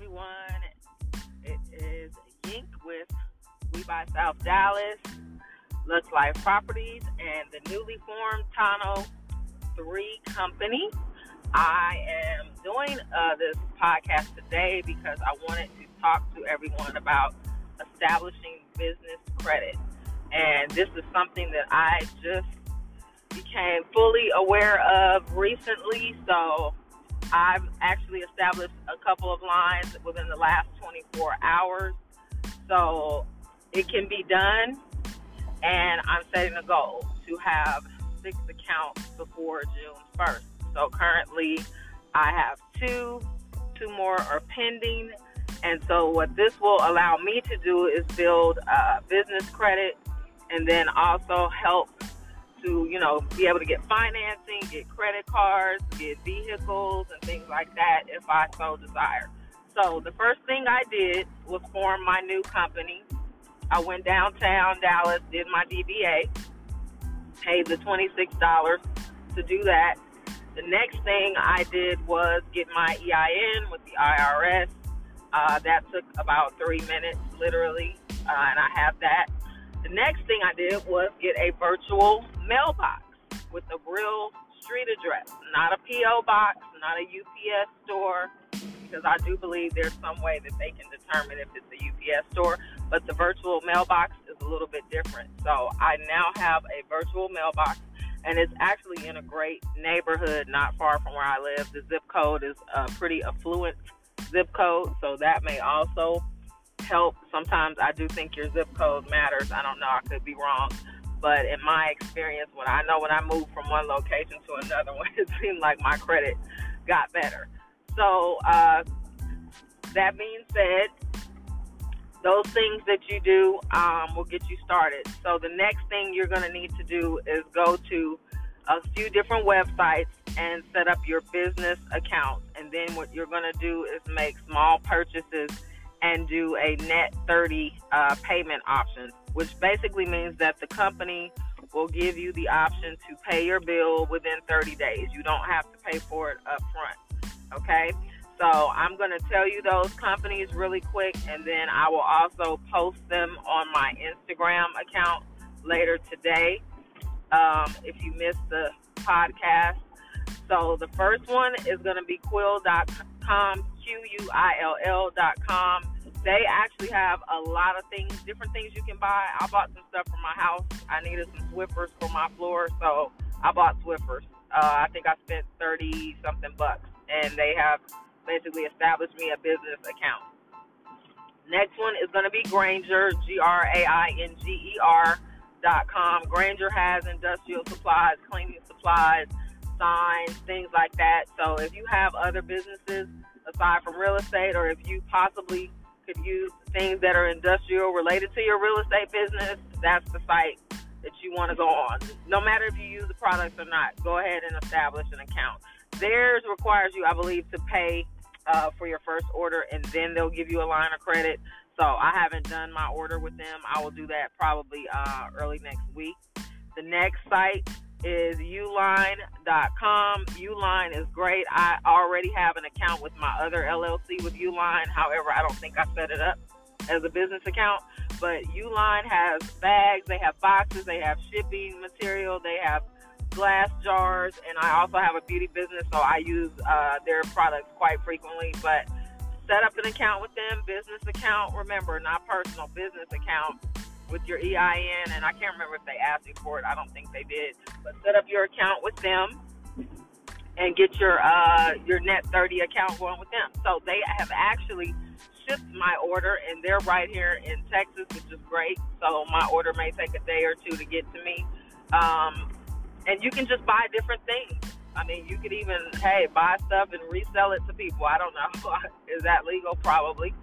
everyone. It is Yink with We Buy South Dallas, Looks Life Properties, and the newly formed Tano 3 Company. I am doing uh, this podcast today because I wanted to talk to everyone about establishing business credit. And this is something that I just became fully aware of recently. So I've actually established a couple of lines within the last 24 hours. So it can be done. And I'm setting a goal to have six accounts before June 1st. So currently I have two, two more are pending. And so what this will allow me to do is build uh, business credit and then also help to, you know, be able to get financing, get credit cards, get vehicles, and things like that if I so desire. So the first thing I did was form my new company. I went downtown Dallas, did my DBA, paid the $26 to do that. The next thing I did was get my EIN with the IRS. Uh, that took about three minutes, literally, uh, and I have that. The next thing I did was get a virtual mailbox with a real street address, not a P.O. box, not a UPS store, because I do believe there's some way that they can determine if it's a UPS store, but the virtual mailbox is a little bit different. So I now have a virtual mailbox, and it's actually in a great neighborhood not far from where I live. The zip code is a pretty affluent zip code, so that may also help. Sometimes I do think your zip code matters. I don't know. I could be wrong. But in my experience, when I know when I moved from one location to another one, it seemed like my credit got better. So, uh, that being said, those things that you do um, will get you started. So, the next thing you're going to need to do is go to a few different websites and set up your business account. And then what you're going to do is make small purchases and do a net 30 uh, payment option, which basically means that the company will give you the option to pay your bill within 30 days. You don't have to pay for it up front. Okay? So I'm going to tell you those companies really quick, and then I will also post them on my Instagram account later today um, if you missed the podcast. So the first one is going to be quill.com, Q-U-I-L-L.com. They actually have a lot of things, different things you can buy. I bought some stuff for my house. I needed some Swiffers for my floor, so I bought Swiffers. Uh, I think I spent 30 something bucks, and they have basically established me a business account. Next one is going to be Grainger, G R A I N G E R dot com. Grainger has industrial supplies, cleaning supplies, signs, things like that. So if you have other businesses aside from real estate, or if you possibly could use things that are industrial related to your real estate business, that's the site that you want to go on. No matter if you use the products or not, go ahead and establish an account. Theirs requires you, I believe, to pay uh, for your first order, and then they'll give you a line of credit. So I haven't done my order with them. I will do that probably uh, early next week. The next site is uline.com. Uline is great. I already have an account with my other LLC with Uline. However, I don't think I set it up as a business account. But Uline has bags, they have boxes, they have shipping material, they have glass jars, and I also have a beauty business, so I use uh, their products quite frequently. But set up an account with them, business account. Remember, not personal, business account with your EIN, and I can't remember if they asked you for it. I don't think they did. But set up your account with them and get your uh, your net 30 account going with them. So they have actually shipped my order, and they're right here in Texas, which is great. So my order may take a day or two to get to me. Um, and you can just buy different things. I mean, you could even, hey, buy stuff and resell it to people. I don't know. Is that legal? Probably.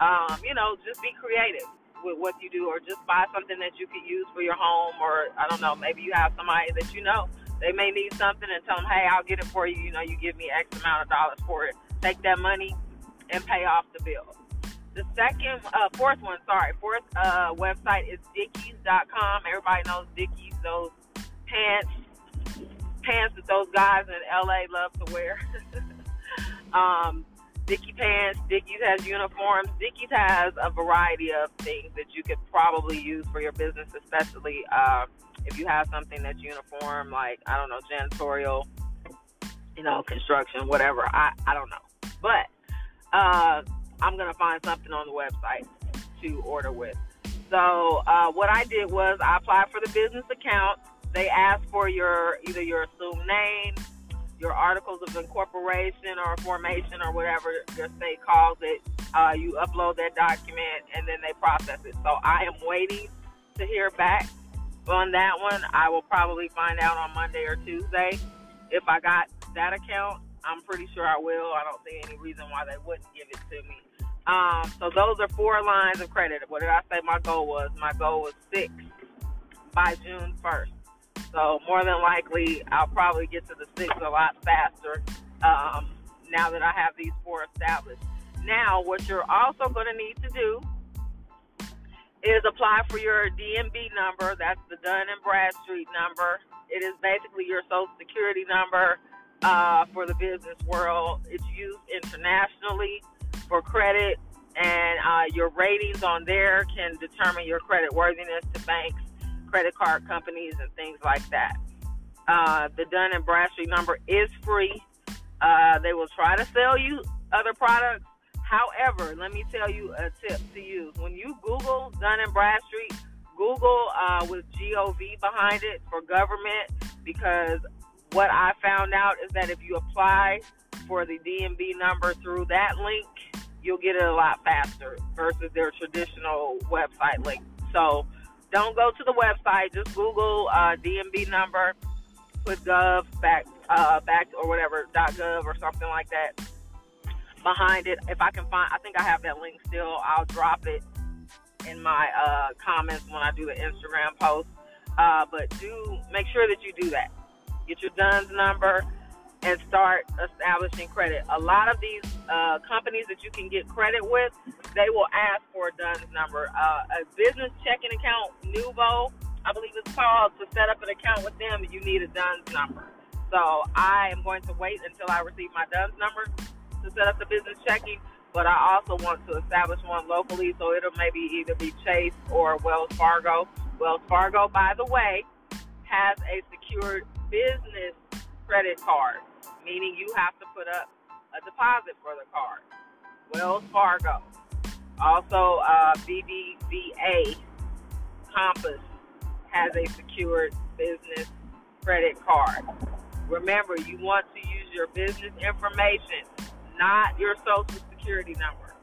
Um, you know, just be creative with what you do, or just buy something that you could use for your home, or I don't know, maybe you have somebody that you know they may need something, and tell them, hey, I'll get it for you. You know, you give me X amount of dollars for it. Take that money and pay off the bill. The second, uh, fourth one, sorry, fourth uh, website is Dickies.com. Everybody knows Dickies, those pants, pants that those guys in LA love to wear. um, Dicky Pants, Dickies has uniforms. Dickies has a variety of things that you could probably use for your business, especially uh, if you have something that's uniform, like, I don't know, janitorial, you know, construction, whatever. I, I don't know. But uh, I'm going to find something on the website to order with. So uh, what I did was I applied for the business account. They asked for your either your assumed name, your articles of incorporation or formation or whatever your state calls it. Uh, you upload that document and then they process it. So I am waiting to hear back on that one. I will probably find out on Monday or Tuesday if I got that account. I'm pretty sure I will. I don't see any reason why they wouldn't give it to me. Um, so those are four lines of credit. What did I say my goal was? My goal was six by June 1st. So more than likely, I'll probably get to the six a lot faster um, now that I have these four established. Now, what you're also going to need to do is apply for your D&B number. That's the Dun and Bradstreet number. It is basically your social security number uh, for the business world. It's used internationally for credit, and uh, your ratings on there can determine your credit worthiness to banks, credit card companies, and things like that. Uh, the Dun and Bradstreet number is free. Uh, they will try to sell you other products. However, let me tell you a tip to use. When you Google Dun and Bradstreet, Google uh, with GOV behind it for government because what I found out is that if you apply for the D&B number through that link, you'll get it a lot faster versus their traditional website link. So don't go to the website. Just Google uh, D&B number, put gov back uh, back or whatever dot .gov or something like that behind it. If I can find, I think I have that link still. I'll drop it in my uh, comments when I do the Instagram post. Uh, but do make sure that you do that. Get your DUNS number and start establishing credit. A lot of these uh, companies that you can get credit with, they will ask for a DUNS number. Uh, a business checking account, Novo, I believe it's called, to set up an account with them, you need a DUNS number. So I am going to wait until I receive my DUNS number to set up the business checking, but I also want to establish one locally, so it'll maybe either be Chase or Wells Fargo. Wells Fargo, by the way, has a secured business credit card meaning you have to put up a deposit for the card. Wells Fargo. Also, uh, BBVA Compass has a secured business credit card. Remember, you want to use your business information, not your social security number.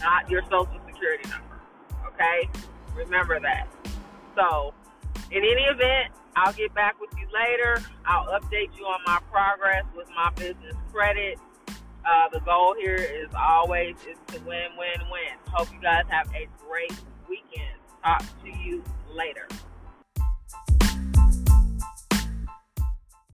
Not your social security number. Okay? Remember that. So, in any event, I'll get back with you later. I'll update you on my progress with my business credit. Uh, the goal here is always is to win, win, win. Hope you guys have a great weekend. Talk to you later.